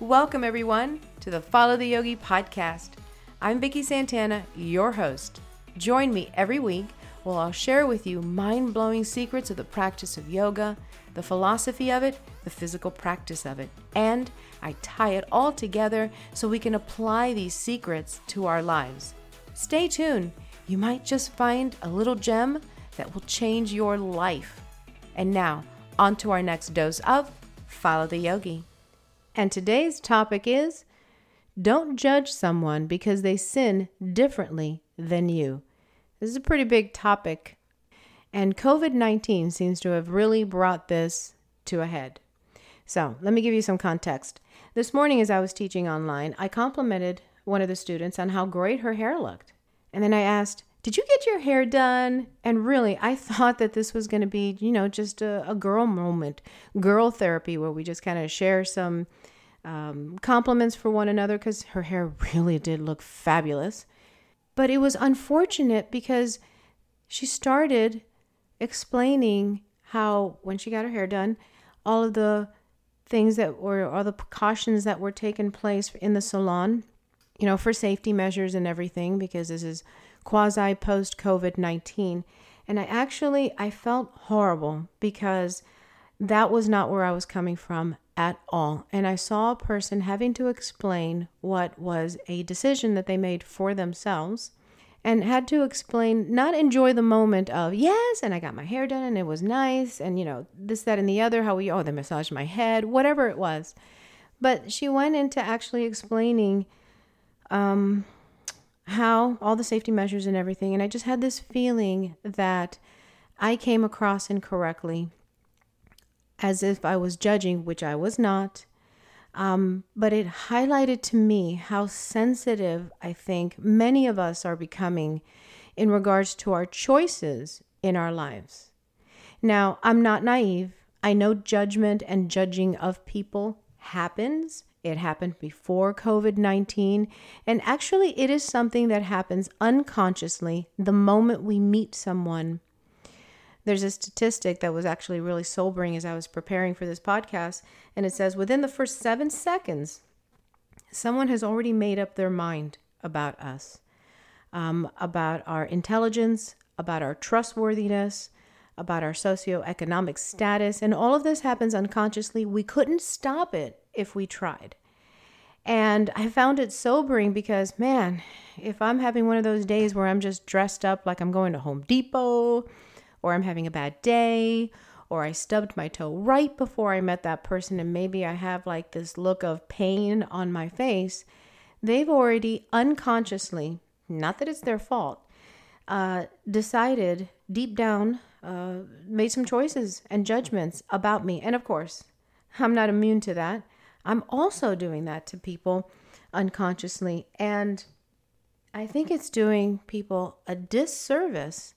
Welcome, everyone, to the Follow the Yogi podcast. I'm Vicki Santana, your host. Join me every week where I'll share with you mind blowing secrets of the practice of yoga, the philosophy of it, the physical practice of it, and I tie it all together so we can apply these secrets to our lives. Stay tuned, you might just find a little gem that will change your life. And now, on to our next dose of Follow the Yogi. And today's topic is don't judge someone because they sin differently than you. This is a pretty big topic. And COVID 19 seems to have really brought this to a head. So, let me give you some context. This morning, as I was teaching online, I complimented one of the students on how great her hair looked. And then I asked, Did you get your hair done? And really, I thought that this was going to be, you know, just a, a girl moment, girl therapy, where we just kind of share some um, compliments for one another because her hair really did look fabulous. But it was unfortunate because she started explaining how, when she got her hair done, all of the things that were, all the precautions that were taking place in the salon, you know, for safety measures and everything, because this is quasi post COVID 19. And I actually, I felt horrible because that was not where I was coming from at all. And I saw a person having to explain what was a decision that they made for themselves and had to explain, not enjoy the moment of, yes, and I got my hair done and it was nice, and you know, this, that, and the other, how we, oh, they massaged my head, whatever it was. But she went into actually explaining um, how all the safety measures and everything. And I just had this feeling that I came across incorrectly as if I was judging, which I was not. Um, but it highlighted to me how sensitive I think many of us are becoming in regards to our choices in our lives. Now, I'm not naive. I know judgment and judging of people happens. It happened before COVID 19. And actually, it is something that happens unconsciously the moment we meet someone there's a statistic that was actually really sobering as I was preparing for this podcast, and it says within the first seven seconds, someone has already made up their mind about us, um, about our intelligence, about our trustworthiness, about our socioeconomic status, and all of this happens unconsciously. We couldn't stop it if we tried. And I found it sobering because, man, if I'm having one of those days where I'm just dressed up like I'm going to Home Depot, or I'm having a bad day, or I stubbed my toe right before I met that person, and maybe I have like this look of pain on my face, they've already unconsciously, not that it's their fault, uh, decided deep down, uh, made some choices and judgments about me. And of course, I'm not immune to that. I'm also doing that to people unconsciously. And I think it's doing people a disservice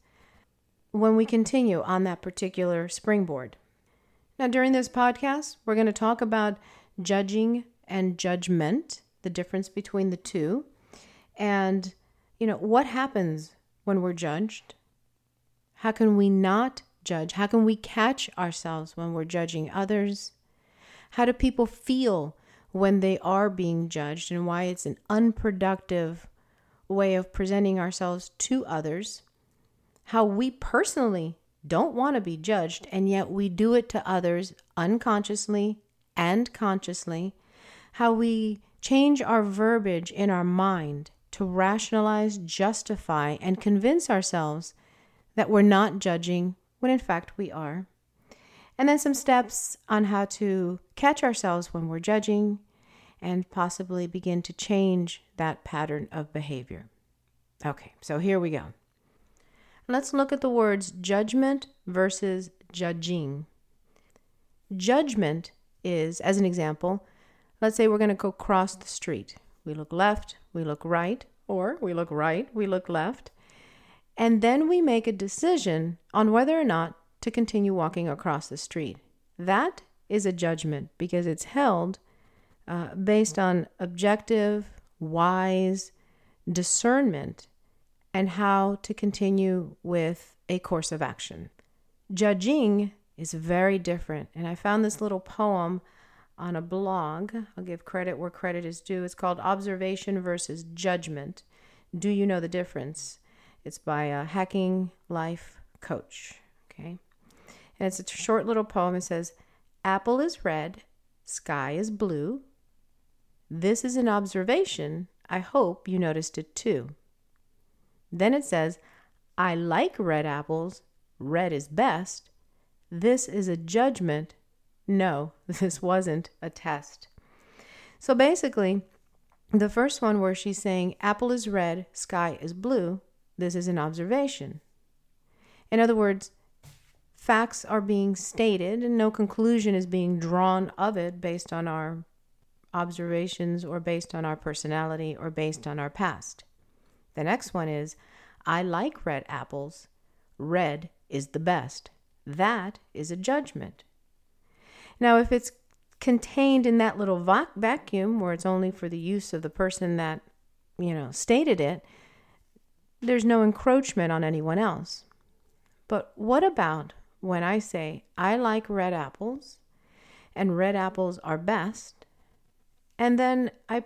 when we continue on that particular springboard. Now, during this podcast, we're going to talk about judging and judgment, the difference between the two, and, you know, what happens when we're judged? How can we not judge? How can we catch ourselves when we're judging others? How do people feel when they are being judged and why it's an unproductive way of presenting ourselves to others? How we personally don't want to be judged, and yet we do it to others unconsciously and consciously, how we change our verbiage in our mind to rationalize, justify, and convince ourselves that we're not judging when in fact we are. And then some steps on how to catch ourselves when we're judging and possibly begin to change that pattern of behavior. Okay, so here we go. Let's look at the words judgment versus judging. Judgment is, as an example, let's say we're going to go cross the street. We look left, we look right, or we look right, we look left, and then we make a decision on whether or not to continue walking across the street. That is a judgment because it's held uh, based on objective, wise discernment and how to continue with a course of action. Judging is very different. And I found this little poem on a blog. I'll give credit where credit is due. It's called Observation versus Judgment. Do you know the difference? It's by a hacking life coach. Okay. And it's a short little poem. It says, Apple is red, sky is blue. This is an observation. I hope you noticed it too. Then it says, I like red apples. Red is best. This is a judgment. No, this wasn't a test. So basically, the first one where she's saying apple is red, sky is blue, this is an observation. In other words, facts are being stated and no conclusion is being drawn of it based on our observations or based on our personality or based on our past. The next one is I like red apples. Red is the best. That is a judgment. Now, if it's contained in that little vac- vacuum where it's only for the use of the person that, you know, stated it, there's no encroachment on anyone else. But what about when I say, I like red apples and red apples are best, and then I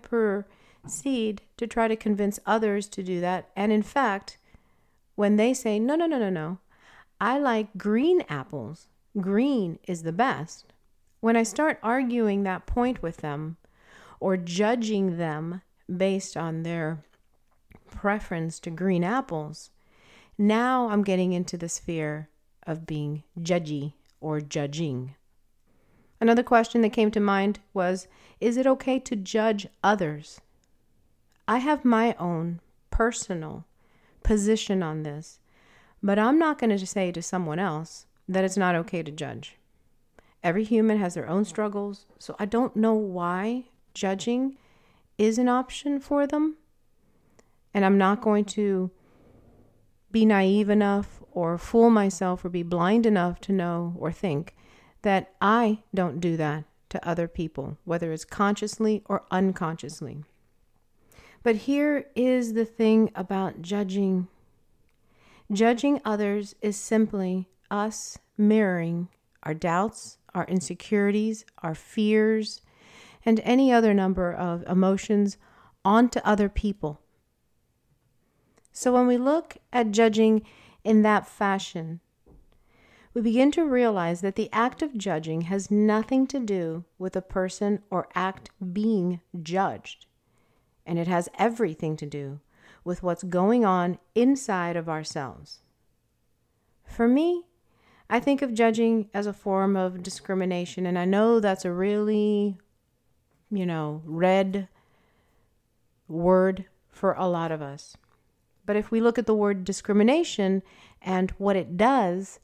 proceed to try to convince others to do that, and in fact, when they say, no, no, no, no, no, I like green apples, green is the best, when I start arguing that point with them or judging them based on their preference to green apples, now I'm getting into the sphere of being judgy or judging. Another question that came to mind was Is it okay to judge others? I have my own personal position on this, but I'm not going to say to someone else that it's not okay to judge. Every human has their own struggles, so I don't know why judging is an option for them. And I'm not going to be naive enough or fool myself or be blind enough to know or think that I don't do that to other people, whether it's consciously or unconsciously. But here is the thing about judging judging others is simply us mirroring our doubts, our insecurities, our fears, and any other number of emotions onto other people. So when we look at judging in that fashion, we begin to realize that the act of judging has nothing to do with a person or act being judged, and it has everything to do with what's going on inside of ourselves. For me, I think of judging as a form of discrimination, and I know that's a really, you know, red word for a lot of us. But if we look at the word discrimination and what it does,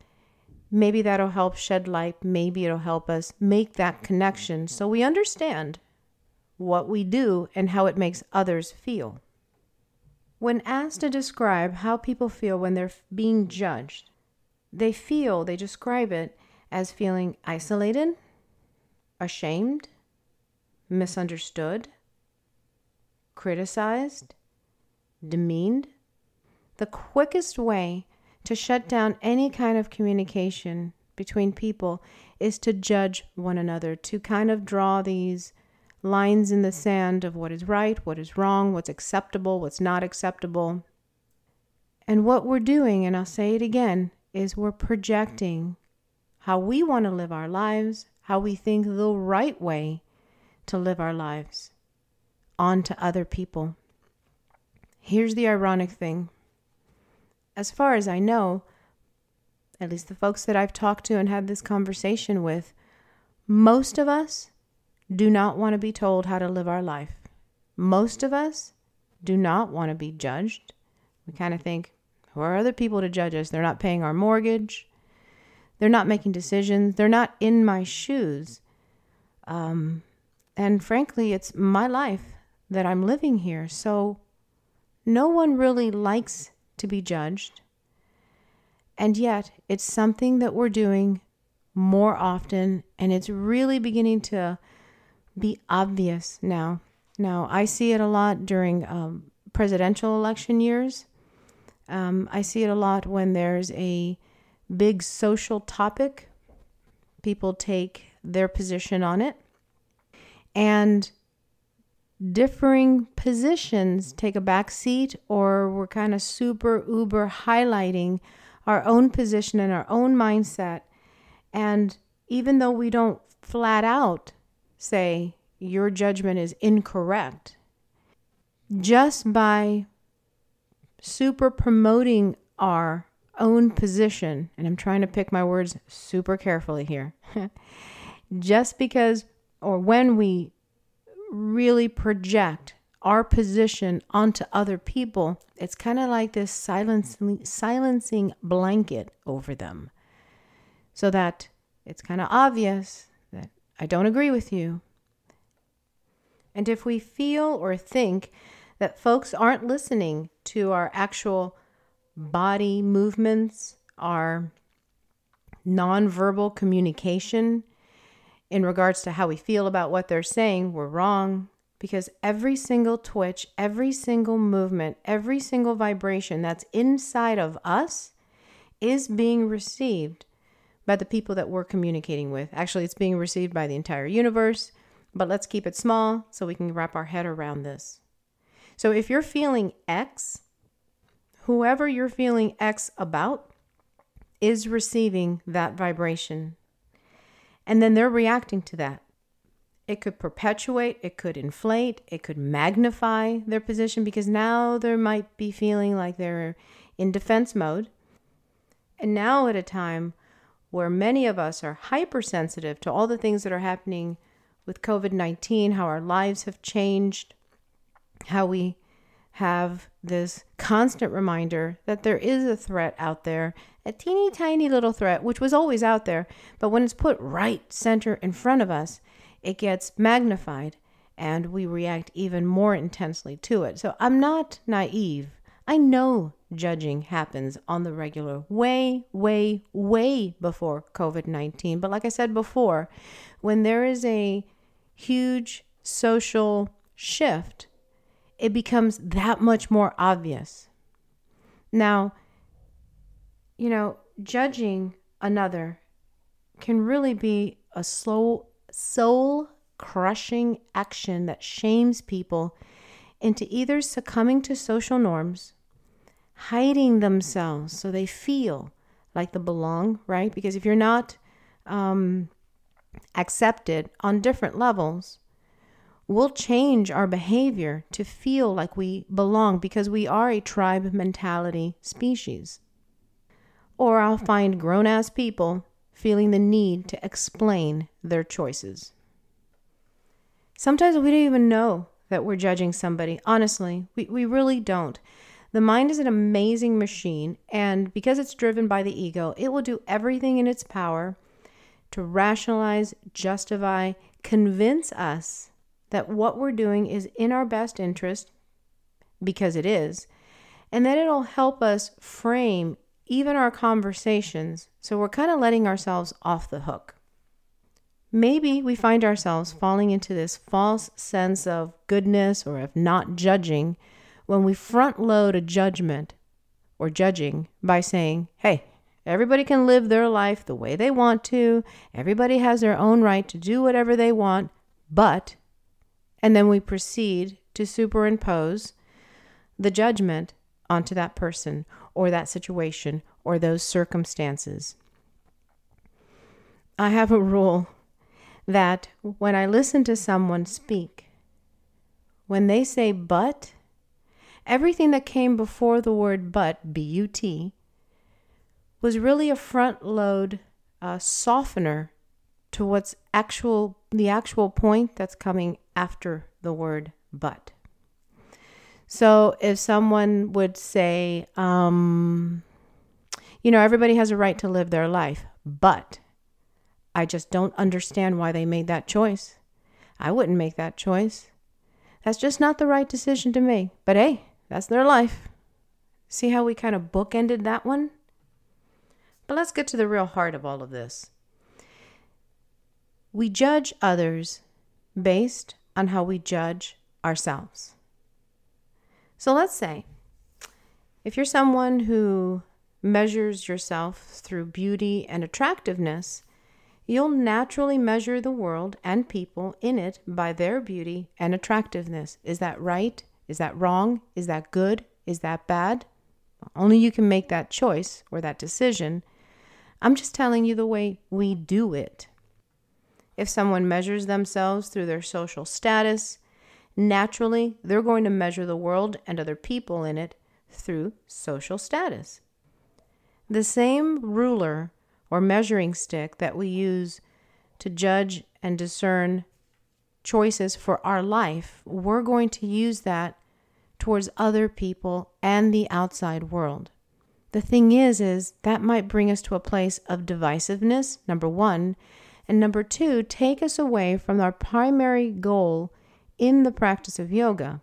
maybe that'll help shed light. Maybe it'll help us make that connection so we understand what we do and how it makes others feel. When asked to describe how people feel when they're being judged, they feel, they describe it as feeling isolated, ashamed, misunderstood, criticized, demeaned. The quickest way to shut down any kind of communication between people is to judge one another, to kind of draw these lines in the sand of what is right, what is wrong, what's acceptable, what's not acceptable. And what we're doing, and I'll say it again, is we're projecting how we want to live our lives, how we think the right way to live our lives onto other people. Here's the ironic thing. As far as I know, at least the folks that I've talked to and had this conversation with, most of us do not want to be told how to live our life. Most of us do not want to be judged. We kind of think, who are other people to judge us? They're not paying our mortgage. They're not making decisions. They're not in my shoes. Um, and frankly, it's my life that I'm living here. So no one really likes to be judged. And yet, it's something that we're doing more often, and it's really beginning to be obvious now. Now, I see it a lot during um, presidential election years. Um, I see it a lot when there's a big social topic. People take their position on it. and differing positions take a back seat or we're kind of super uber highlighting our own position and our own mindset and even though we don't flat out say your judgment is incorrect just by super promoting our own position and I'm trying to pick my words super carefully here just because or when we really project our position onto other people, it's kind of like this silencing, silencing blanket over them. So that it's kind of obvious I don't agree with you. And if we feel or think that folks aren't listening to our actual body movements, our nonverbal communication, in regards to how we feel about what they're saying, we're wrong because every single twitch, every single movement, every single vibration that's inside of us is being received by the people that we're communicating with. Actually, it's being received by the entire universe, but let's keep it small so we can wrap our head around this. So if you're feeling X, whoever you're feeling X about is receiving that vibration and then they're reacting to that. It could perpetuate, it could inflate, it could magnify their position because now they might be feeling like they're in defense mode. And now, at a time where many of us are hypersensitive to all the things that are happening with COVID 19, how our lives have changed, how we have this constant reminder that there is a threat out there, a teeny tiny little threat, which was always out there, but when it's put right center in front of us, it gets magnified and we react even more intensely to it. So I'm not naive. I know judging happens on the regular way, way, way before COVID 19. But like I said before, when there is a huge social shift, it becomes that much more obvious. Now, you know, judging another can really be a slow, soul crushing action that shames people into either succumbing to social norms, hiding themselves so they feel like they belong, right? Because if you're not um, accepted on different levels, we'll change our behavior to feel like we belong because we are a tribe mentality species. Or I'll find grown ass people feeling the need to explain their choices. Sometimes we don't even know that we're judging somebody. Honestly, we, we really don't. The mind is an amazing machine, and because it's driven by the ego, it will do everything in its power to rationalize, justify, convince us that what we're doing is in our best interest, because it is, and that it'll help us frame even our conversations so we're kind of letting ourselves off the hook. Maybe we find ourselves falling into this false sense of goodness or of not judging when we front load a judgment or judging by saying, hey, everybody can live their life the way they want to, everybody has their own right to do whatever they want, but and then we proceed to superimpose the judgment onto that person or that situation or those circumstances. I have a rule that when I listen to someone speak, when they say but, everything that came before the word but, B U T, was really a front load uh, softener to what's actual the actual point that's coming after the word but. So if someone would say, um, you know, everybody has a right to live their life, but I just don't understand why they made that choice. I wouldn't make that choice. That's just not the right decision to make. But hey, that's their life. See how we kind of bookended that one? But let's get to the real heart of all of this. We judge others based on how we judge ourselves. So let's say if you're someone who measures yourself through beauty and attractiveness, you'll naturally measure the world and people in it by their beauty and attractiveness. Is that right? Is that wrong? Is that good? Is that bad? Only you can make that choice or that decision. I'm just telling you the way we do it. If someone measures themselves through their social status, naturally they're going to measure the world and other people in it through social status. The same ruler or measuring stick that we use to judge and discern choices for our life, we're going to use that towards other people and the outside world. The thing is is that might bring us to a place of divisiveness, number 1, and number 2, take us away from our primary goal in the practice of yoga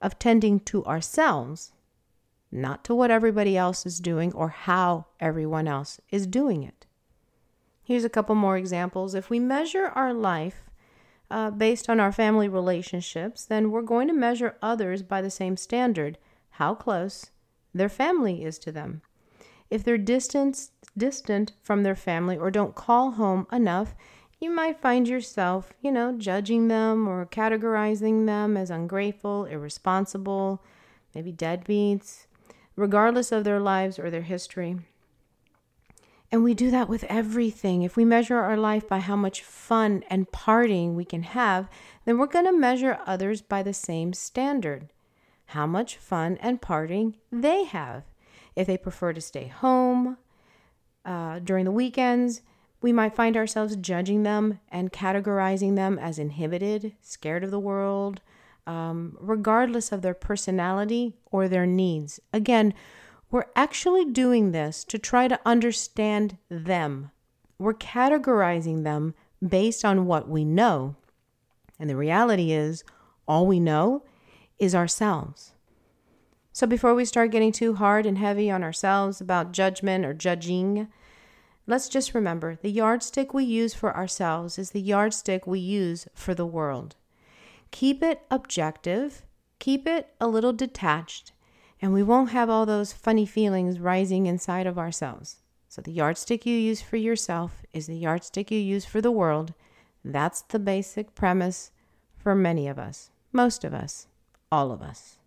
of tending to ourselves, not to what everybody else is doing or how everyone else is doing it. Here's a couple more examples. If we measure our life uh, based on our family relationships, then we're going to measure others by the same standard how close their family is to them. If they're distant, distant from their family or don't call home enough, you might find yourself, you know, judging them or categorizing them as ungrateful, irresponsible, maybe deadbeats, regardless of their lives or their history. And we do that with everything. If we measure our life by how much fun and partying we can have, then we're going to measure others by the same standard how much fun and partying they have. If they prefer to stay home uh, during the weekends, we might find ourselves judging them and categorizing them as inhibited, scared of the world, um, regardless of their personality or their needs. Again, we're actually doing this to try to understand them. We're categorizing them based on what we know. And the reality is, all we know is ourselves. So before we start getting too hard and heavy on ourselves about judgment or judging, let's just remember the yardstick we use for ourselves is the yardstick we use for the world. Keep it objective, keep it a little detached, and we won't have all those funny feelings rising inside of ourselves. So, the yardstick you use for yourself is the yardstick you use for the world. That's the basic premise for many of us, most of us, all of us.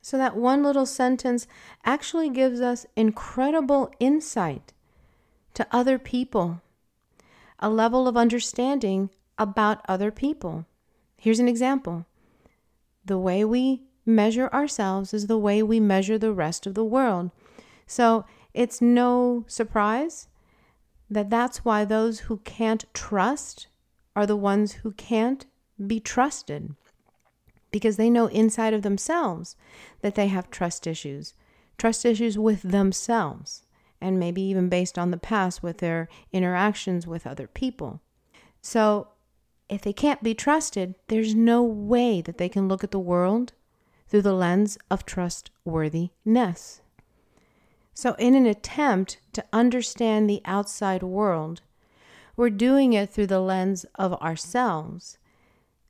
So, that one little sentence actually gives us incredible insight to other people, a level of understanding about other people. Here's an example the way we measure ourselves is the way we measure the rest of the world. So it's no surprise that that's why those who can't trust are the ones who can't be trusted because they know inside of themselves that they have trust issues, trust issues with themselves, and maybe even based on the past with their interactions with other people. So, if they can't be trusted, there's no way that they can look at the world through the lens of trustworthiness. So, in an attempt to understand the outside world, we're doing it through the lens of ourselves.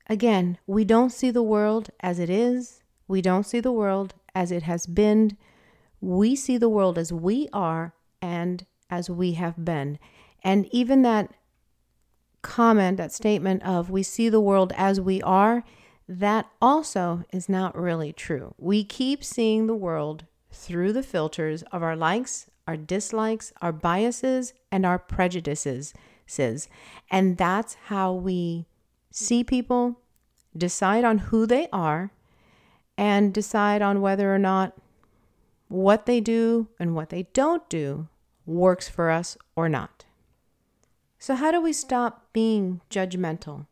Again, we don't see the world as it is, we don't see the world as it has been. We see the world as we are and as we have been. And even that comment, that statement of we see the world as we are, that also is not really true. We keep seeing the world through the filters of our likes, our dislikes, our biases, and our prejudices. And that's how we see people, decide on who they are, and decide on whether or not what they do and what they don't do works for us or not. So, how do we stop being judgmental?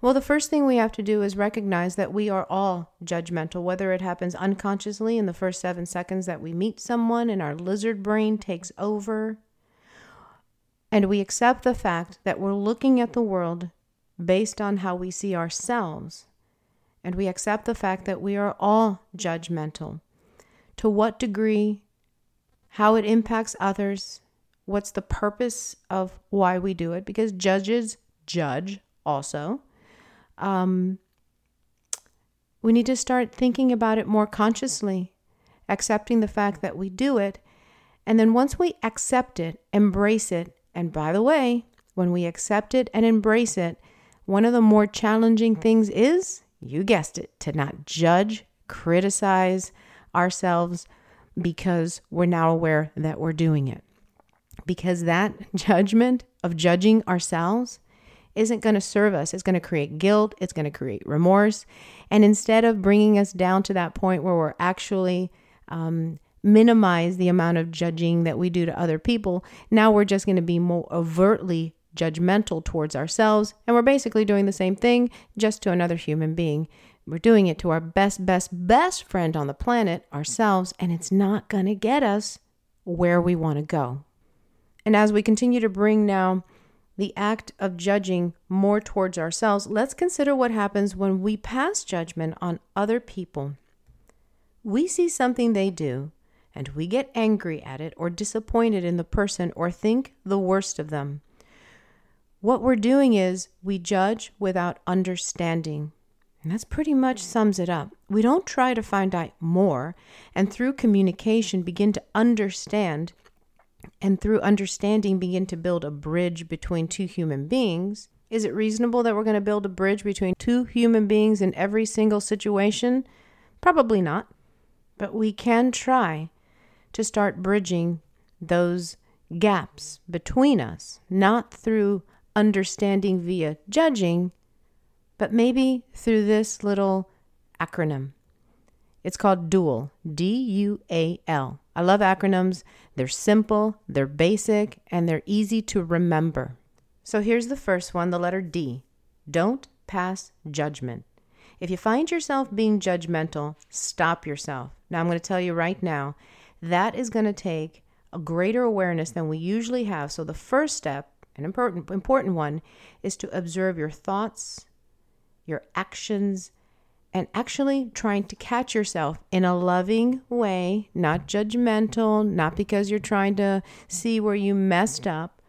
Well, the first thing we have to do is recognize that we are all judgmental, whether it happens unconsciously in the first seven seconds that we meet someone and our lizard brain takes over. And we accept the fact that we're looking at the world based on how we see ourselves. And we accept the fact that we are all judgmental. To what degree, how it impacts others, what's the purpose of why we do it, because judges judge also um, we need to start thinking about it more consciously, accepting the fact that we do it. And then once we accept it, embrace it, and by the way, when we accept it and embrace it, one of the more challenging things is, you guessed it, to not judge, criticize ourselves because we're now aware that we're doing it. Because that judgment of judging ourselves isn't going to serve us. It's going to create guilt, it's going to create remorse. And instead of bringing us down to that point where we're actually um, minimize the amount of judging that we do to other people, now we're just going to be more overtly judgmental towards ourselves. And we're basically doing the same thing just to another human being. We're doing it to our best, best, best friend on the planet, ourselves, and it's not going to get us where we want to go. And as we continue to bring now the act of judging more towards ourselves, let's consider what happens when we pass judgment on other people. We see something they do, and we get angry at it or disappointed in the person or think the worst of them. What we're doing is we judge without understanding. And that's pretty much sums it up. We don't try to find out more and through communication begin to understand and through understanding begin to build a bridge between two human beings. Is it reasonable that we're going to build a bridge between two human beings in every single situation? Probably not. But we can try to start bridging those gaps between us, not through understanding via judging, but maybe through this little acronym. It's called DUAL, D U A L. I love acronyms. They're simple, they're basic, and they're easy to remember. So here's the first one the letter D. Don't pass judgment. If you find yourself being judgmental, stop yourself. Now, I'm going to tell you right now, that is going to take a greater awareness than we usually have. So, the first step, an important, important one, is to observe your thoughts, your actions, and actually trying to catch yourself in a loving way, not judgmental, not because you're trying to see where you messed up,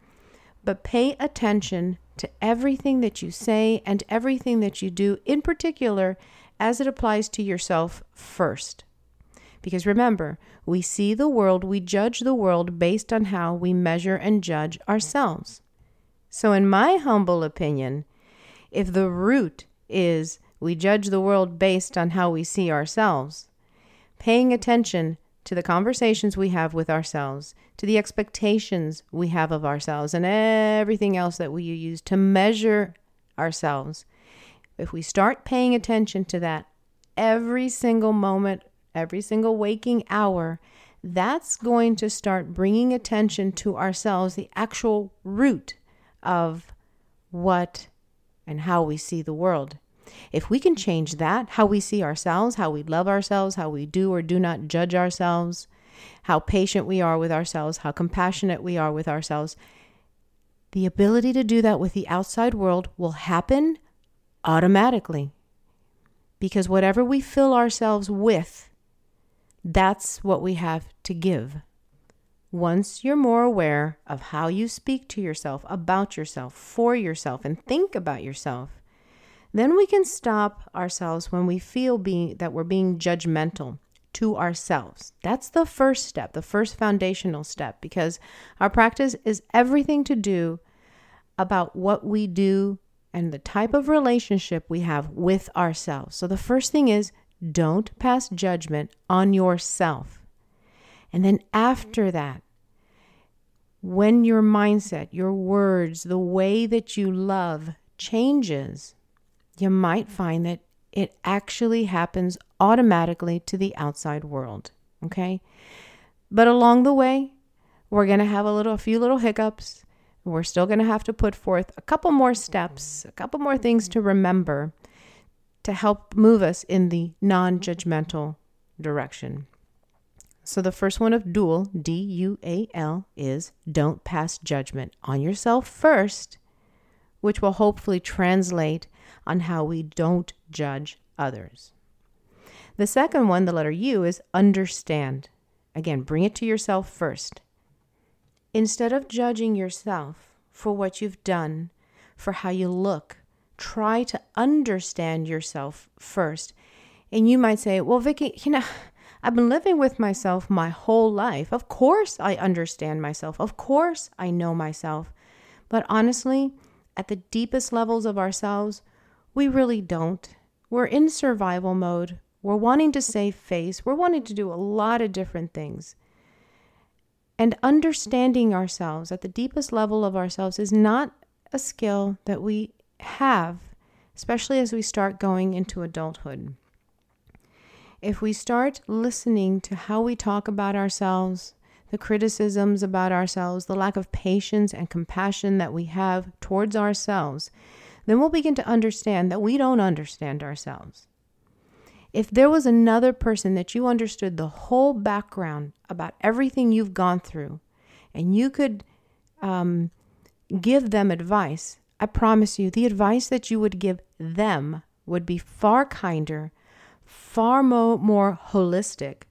but pay attention to everything that you say and everything that you do, in particular as it applies to yourself first. Because remember, we see the world, we judge the world based on how we measure and judge ourselves. So, in my humble opinion, if the root is we judge the world based on how we see ourselves. Paying attention to the conversations we have with ourselves, to the expectations we have of ourselves, and everything else that we use to measure ourselves. If we start paying attention to that every single moment, every single waking hour, that's going to start bringing attention to ourselves, the actual root of what and how we see the world. If we can change that, how we see ourselves, how we love ourselves, how we do or do not judge ourselves, how patient we are with ourselves, how compassionate we are with ourselves, the ability to do that with the outside world will happen automatically. Because whatever we fill ourselves with, that's what we have to give. Once you're more aware of how you speak to yourself, about yourself, for yourself, and think about yourself, then we can stop ourselves when we feel being that we're being judgmental to ourselves. That's the first step, the first foundational step because our practice is everything to do about what we do and the type of relationship we have with ourselves. So the first thing is don't pass judgment on yourself. And then after that, when your mindset, your words, the way that you love changes, you might find that it actually happens automatically to the outside world. Okay. But along the way, we're going to have a little, a few little hiccups. We're still going to have to put forth a couple more steps, a couple more things to remember to help move us in the non judgmental direction. So, the first one of dual, D U A L, is don't pass judgment on yourself first, which will hopefully translate on how we don't judge others. The second one, the letter U, is understand. Again, bring it to yourself first. Instead of judging yourself for what you've done, for how you look, try to understand yourself first. And you might say, Well, Vicki, you know, I've been living with myself my whole life. Of course, I understand myself. Of course, I know myself. But honestly, at the deepest levels of ourselves, we really don't. We're in survival mode. We're wanting to save face. We're wanting to do a lot of different things. And understanding ourselves at the deepest level of ourselves is not a skill that we have, especially as we start going into adulthood. If we start listening to how we talk about ourselves, the criticisms about ourselves, the lack of patience and compassion that we have towards ourselves, then we'll begin to understand that we don't understand ourselves. If there was another person that you understood the whole background about everything you've gone through, and you could um, give them advice, I promise you, the advice that you would give them would be far kinder, far mo- more holistic,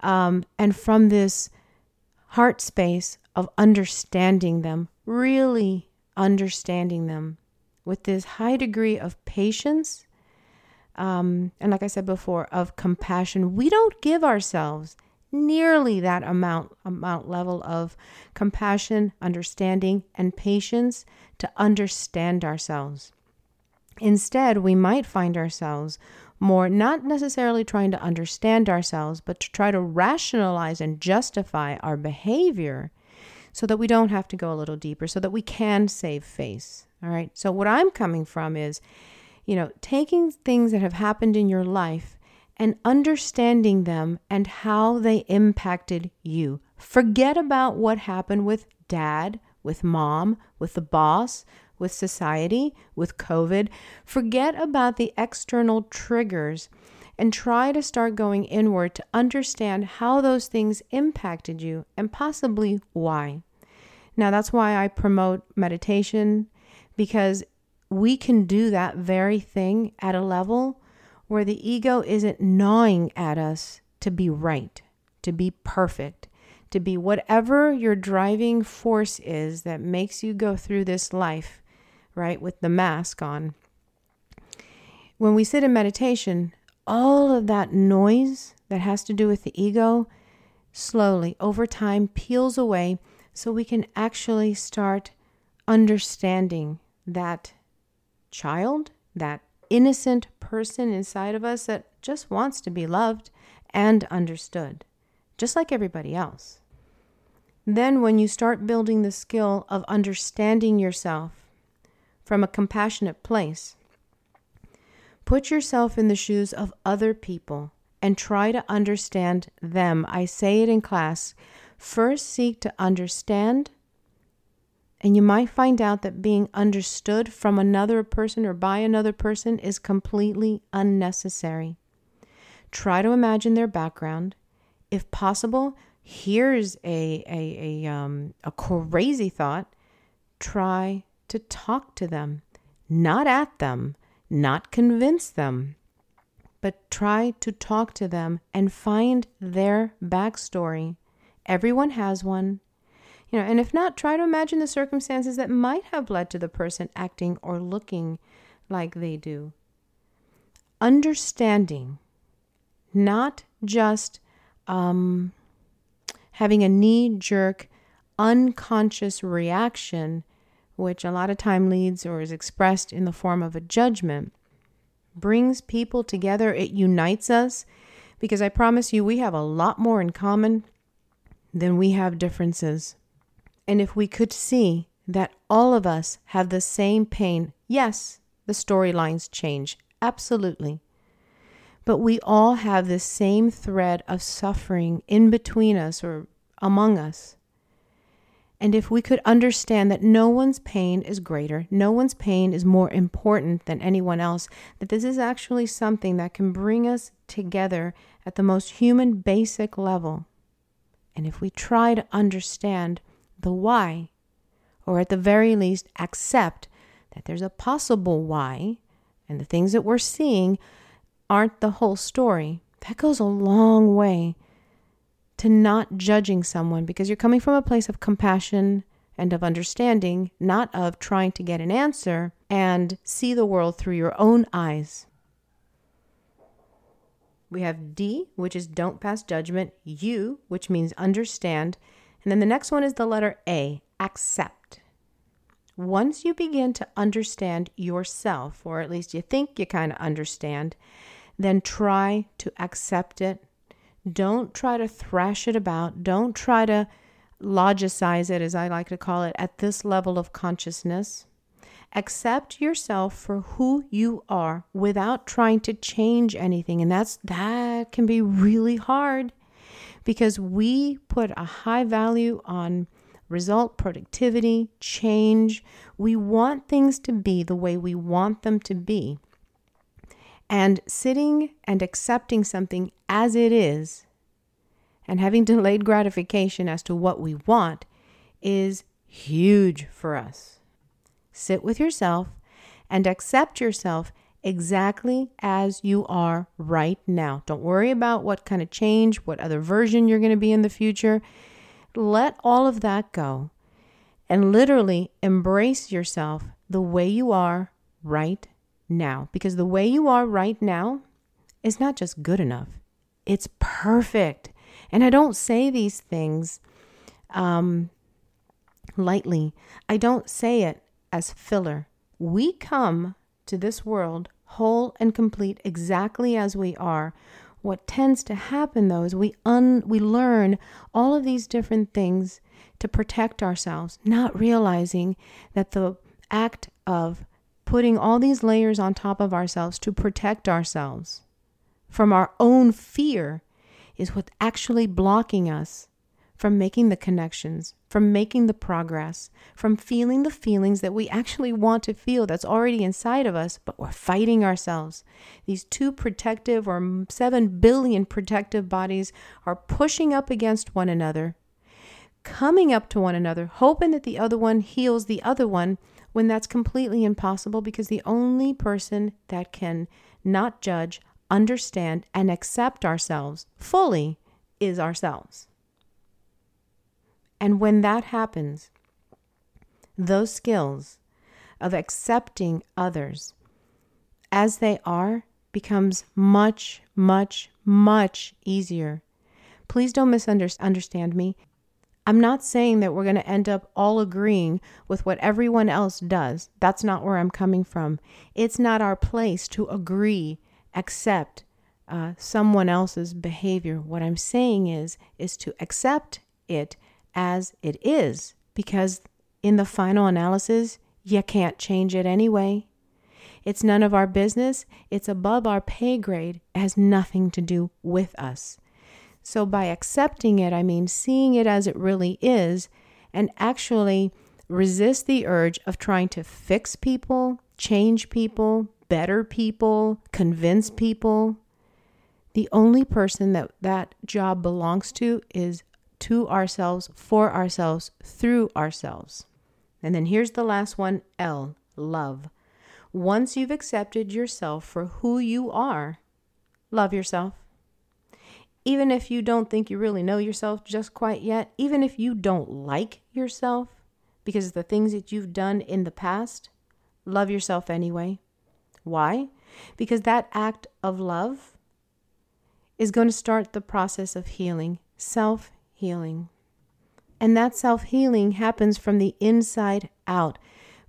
um, and from this heart space of understanding them, really understanding them with this high degree of patience. Um, and like I said before, of compassion. We don't give ourselves nearly that amount amount level of compassion, understanding, and patience to understand ourselves. Instead, we might find ourselves more not necessarily trying to understand ourselves, but to try to rationalize and justify our behavior so that we don't have to go a little deeper, so that we can save face. All right. So, what I'm coming from is, you know, taking things that have happened in your life and understanding them and how they impacted you. Forget about what happened with dad, with mom, with the boss, with society, with COVID. Forget about the external triggers and try to start going inward to understand how those things impacted you and possibly why. Now, that's why I promote meditation because we can do that very thing at a level where the ego isn't gnawing at us to be right, to be perfect, to be whatever your driving force is that makes you go through this life right, with the mask on. When we sit in meditation, all of that noise that has to do with the ego slowly over time peels away so we can actually start understanding that child, that innocent person inside of us that just wants to be loved and understood, just like everybody else. Then, when you start building the skill of understanding yourself from a compassionate place. Put yourself in the shoes of other people and try to understand them. I say it in class. First, seek to understand, and you might find out that being understood from another person or by another person is completely unnecessary. Try to imagine their background. If possible, here's a, a, a, um, a crazy thought. Try to talk to them, not at them, not convince them, but try to talk to them and find their backstory. Everyone has one. You know, and if not, try to imagine the circumstances that might have led to the person acting or looking like they do. Understanding, not just um, having a knee jerk, unconscious reaction which a lot of time leads or is expressed in the form of a judgment, brings people together. It unites us because I promise you, we have a lot more in common than we have differences. And if we could see that all of us have the same pain, yes, the storylines change, absolutely. But we all have the same thread of suffering in between us or among us. And if we could understand that no one's pain is greater, no one's pain is more important than anyone else, that this is actually something that can bring us together at the most human, basic level. And if we try to understand the why, or at the very least accept that there's a possible why, and the things that we're seeing aren't the whole story, that goes a long way to not judging someone because you're coming from a place of compassion and of understanding, not of trying to get an answer and see the world through your own eyes. We have D, which is don't pass judgment, U, which means understand, and then the next one is the letter A, accept. Once you begin to understand yourself, or at least you think you kind of understand, then try to accept it. Don't try to thrash it about. Don't try to logicize it, as I like to call it, at this level of consciousness. Accept yourself for who you are without trying to change anything. And that's that can be really hard because we put a high value on result, productivity, change. We want things to be the way we want them to be. And sitting and accepting something as it is and having delayed gratification as to what we want is huge for us. Sit with yourself and accept yourself exactly as you are right now. Don't worry about what kind of change, what other version you're going to be in the future. Let all of that go and literally embrace yourself the way you are right now. Because the way you are right now is not just good enough, it's perfect. And I don't say these things um, lightly, I don't say it as filler. We come to this world whole and complete exactly as we are what tends to happen though is we un we learn all of these different things to protect ourselves, not realizing that the act of putting all these layers on top of ourselves to protect ourselves from our own fear is what's actually blocking us from making the connections, from making the progress, from feeling the feelings that we actually want to feel that's already inside of us, but we're fighting ourselves. These two protective or seven billion protective bodies are pushing up against one another, coming up to one another, hoping that the other one heals the other one when that's completely impossible because the only person that can not judge, understand, and accept ourselves fully is ourselves. And when that happens, those skills of accepting others as they are becomes much, much, much easier. Please don't misunderstand me. I'm not saying that we're going to end up all agreeing with what everyone else does. That's not where I'm coming from. It's not our place to agree, accept uh, someone else's behavior. What I'm saying is, is to accept it as it is because in the final analysis, you can't change it anyway. It's none of our business. It's above our pay grade. It has nothing to do with us. So, by accepting it, I mean seeing it as it really is and actually resist the urge of trying to fix people, change people, better people, convince people. The only person that that job belongs to is to ourselves, for ourselves, through ourselves. And then here's the last one L, love. Once you've accepted yourself for who you are, love yourself. Even if you don't think you really know yourself just quite yet, even if you don't like yourself because of the things that you've done in the past, love yourself anyway. Why? Because that act of love is going to start the process of healing, self healing. And that self healing happens from the inside out.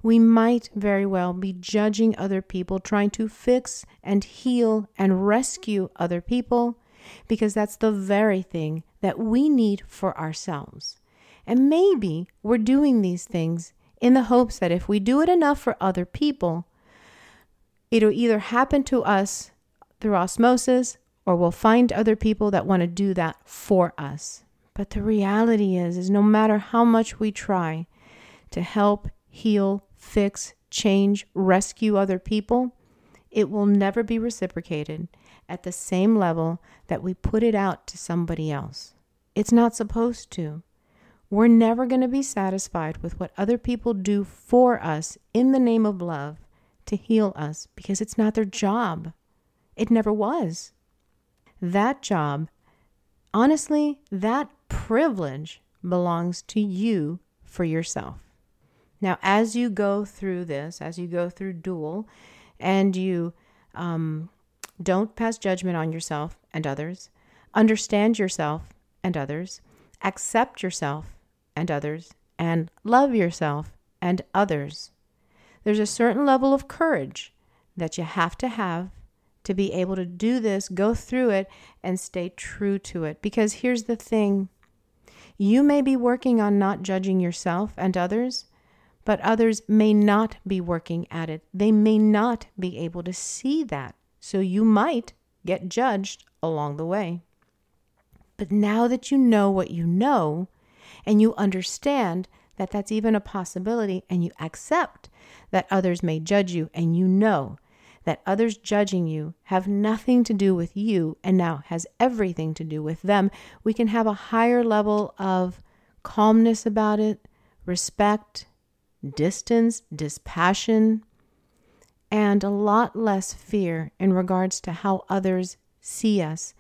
We might very well be judging other people, trying to fix and heal and rescue other people, because that's the very thing that we need for ourselves. And maybe we're doing these things in the hopes that if we do it enough for other people, it'll either happen to us through osmosis or we'll find other people that want to do that for us. But the reality is is no matter how much we try to help, heal, fix, change, rescue other people, it will never be reciprocated at the same level that we put it out to somebody else. It's not supposed to. We're never going to be satisfied with what other people do for us in the name of love to heal us because it's not their job. It never was. That job, honestly, that privilege belongs to you for yourself. Now, as you go through this, as you go through dual, and you um, don't pass judgment on yourself and others, understand yourself and others, accept yourself and others, and love yourself and others. There's a certain level of courage that you have to have to be able to do this, go through it, and stay true to it. Because here's the thing you may be working on not judging yourself and others, but others may not be working at it. They may not be able to see that. So you might get judged along the way. But now that you know what you know, and you understand that that's even a possibility, and you accept that others may judge you, and you know that others judging you have nothing to do with you and now has everything to do with them, we can have a higher level of calmness about it, respect, distance, dispassion, and a lot less fear in regards to how others see us.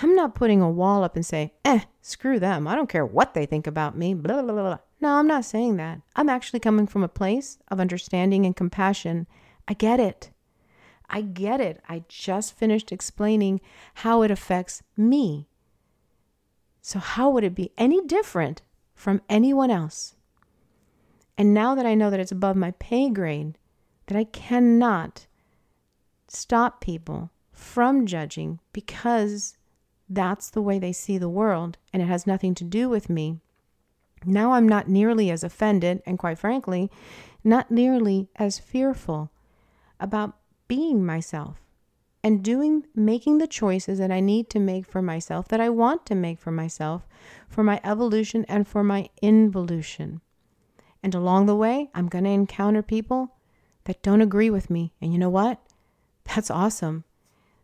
I'm not putting a wall up and say, eh, screw them. I don't care what they think about me. Blah, blah, blah, blah. No, I'm not saying that. I'm actually coming from a place of understanding and compassion. I get it. I get it. I just finished explaining how it affects me. So, how would it be any different from anyone else? And now that I know that it's above my pay grade, that I cannot stop people from judging because that's the way they see the world and it has nothing to do with me. Now I'm not nearly as offended and, quite frankly, not nearly as fearful about being myself and doing making the choices that I need to make for myself that I want to make for myself for my evolution and for my involution. And along the way, I'm going to encounter people that don't agree with me. And you know what? That's awesome.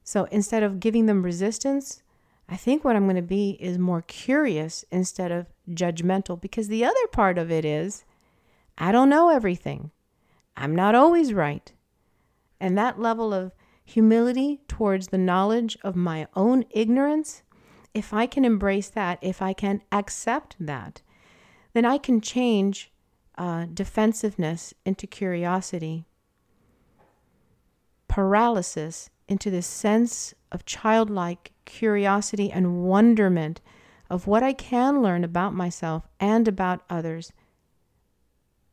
So instead of giving them resistance, I think what I'm going to be is more curious instead of judgmental because the other part of it is I don't know everything. I'm not always right. And that level of humility towards the knowledge of my own ignorance, if I can embrace that, if I can accept that, then I can change uh, defensiveness into curiosity, paralysis into this sense of childlike curiosity and wonderment of what I can learn about myself and about others.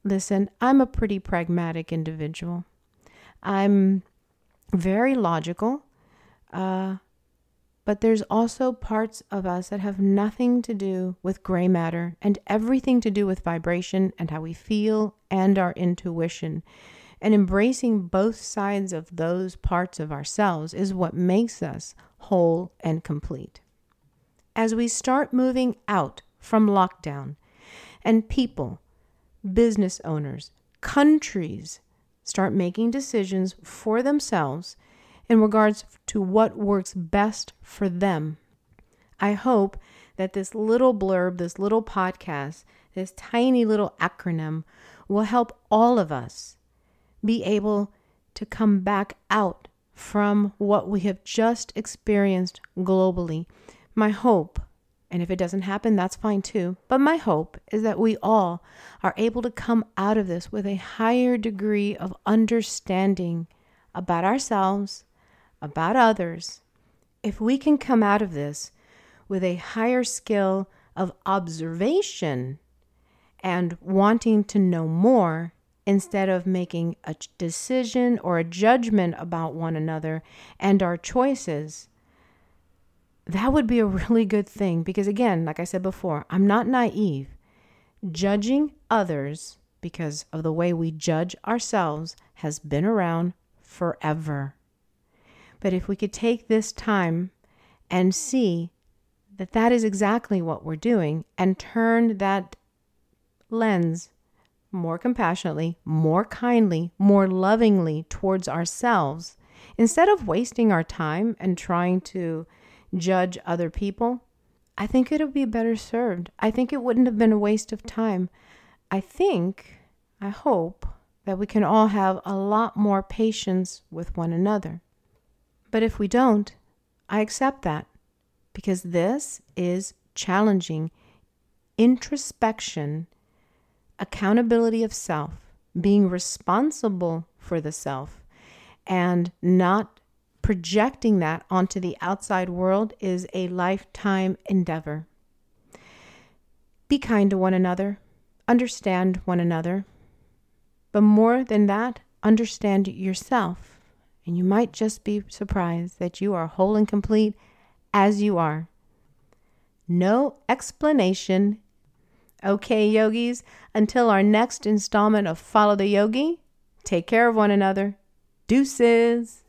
Listen, I'm a pretty pragmatic individual. I'm very logical, uh, but there's also parts of us that have nothing to do with gray matter and everything to do with vibration and how we feel and our intuition. And embracing both sides of those parts of ourselves is what makes us whole and complete. As we start moving out from lockdown, and people, business owners, countries, start making decisions for themselves in regards to what works best for them. I hope that this little blurb, this little podcast, this tiny little acronym will help all of us be able to come back out from what we have just experienced globally. My hope and if it doesn't happen, that's fine too. But my hope is that we all are able to come out of this with a higher degree of understanding about ourselves, about others. If we can come out of this with a higher skill of observation and wanting to know more instead of making a decision or a judgment about one another and our choices that would be a really good thing because, again, like I said before, I'm not naive. Judging others because of the way we judge ourselves has been around forever. But if we could take this time and see that that is exactly what we're doing and turn that lens more compassionately, more kindly, more lovingly towards ourselves, instead of wasting our time and trying to judge other people, I think it would be better served. I think it wouldn't have been a waste of time. I think, I hope, that we can all have a lot more patience with one another. But if we don't, I accept that because this is challenging introspection, accountability of self, being responsible for the self, and not projecting that onto the outside world is a lifetime endeavor. Be kind to one another, understand one another, But more than that, understand yourself. And you might just be surprised that you are whole and complete as you are. No explanation. Okay, yogis, until our next installment of Follow the Yogi, take care of one another. Deuces.